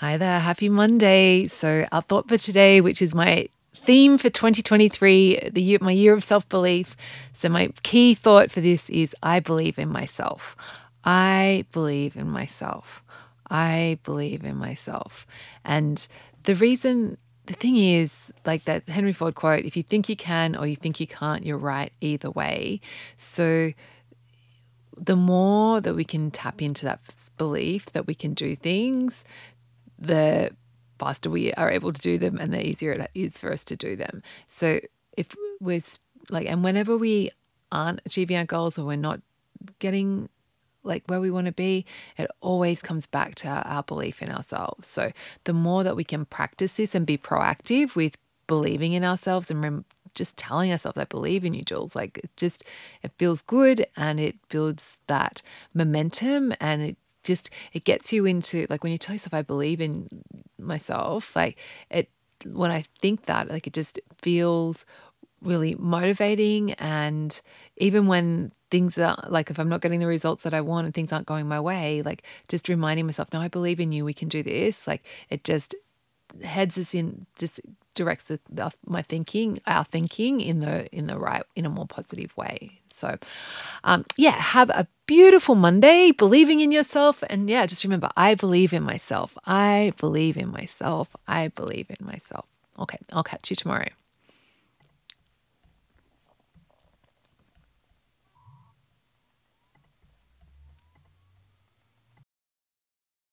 Hi there, happy Monday. So, our thought for today, which is my theme for 2023, the year, my year of self belief. So, my key thought for this is I believe in myself. I believe in myself. I believe in myself. And the reason, the thing is, like that Henry Ford quote if you think you can or you think you can't, you're right either way. So, the more that we can tap into that belief that we can do things, the faster we are able to do them and the easier it is for us to do them. So if we're like, and whenever we aren't achieving our goals or we're not getting like where we want to be, it always comes back to our belief in ourselves. So the more that we can practice this and be proactive with believing in ourselves and rem- just telling ourselves, I believe in you, Jules. Like it just, it feels good and it builds that momentum and it just it gets you into like when you tell yourself I believe in myself, like it when I think that, like it just feels really motivating. And even when things are like if I'm not getting the results that I want and things aren't going my way, like just reminding myself, no, I believe in you, we can do this. Like it just heads us in just directs the, the, my thinking our thinking in the in the right in a more positive way. So, um, yeah, have a beautiful Monday, believing in yourself. And yeah, just remember, I believe in myself. I believe in myself. I believe in myself. Okay, I'll catch you tomorrow.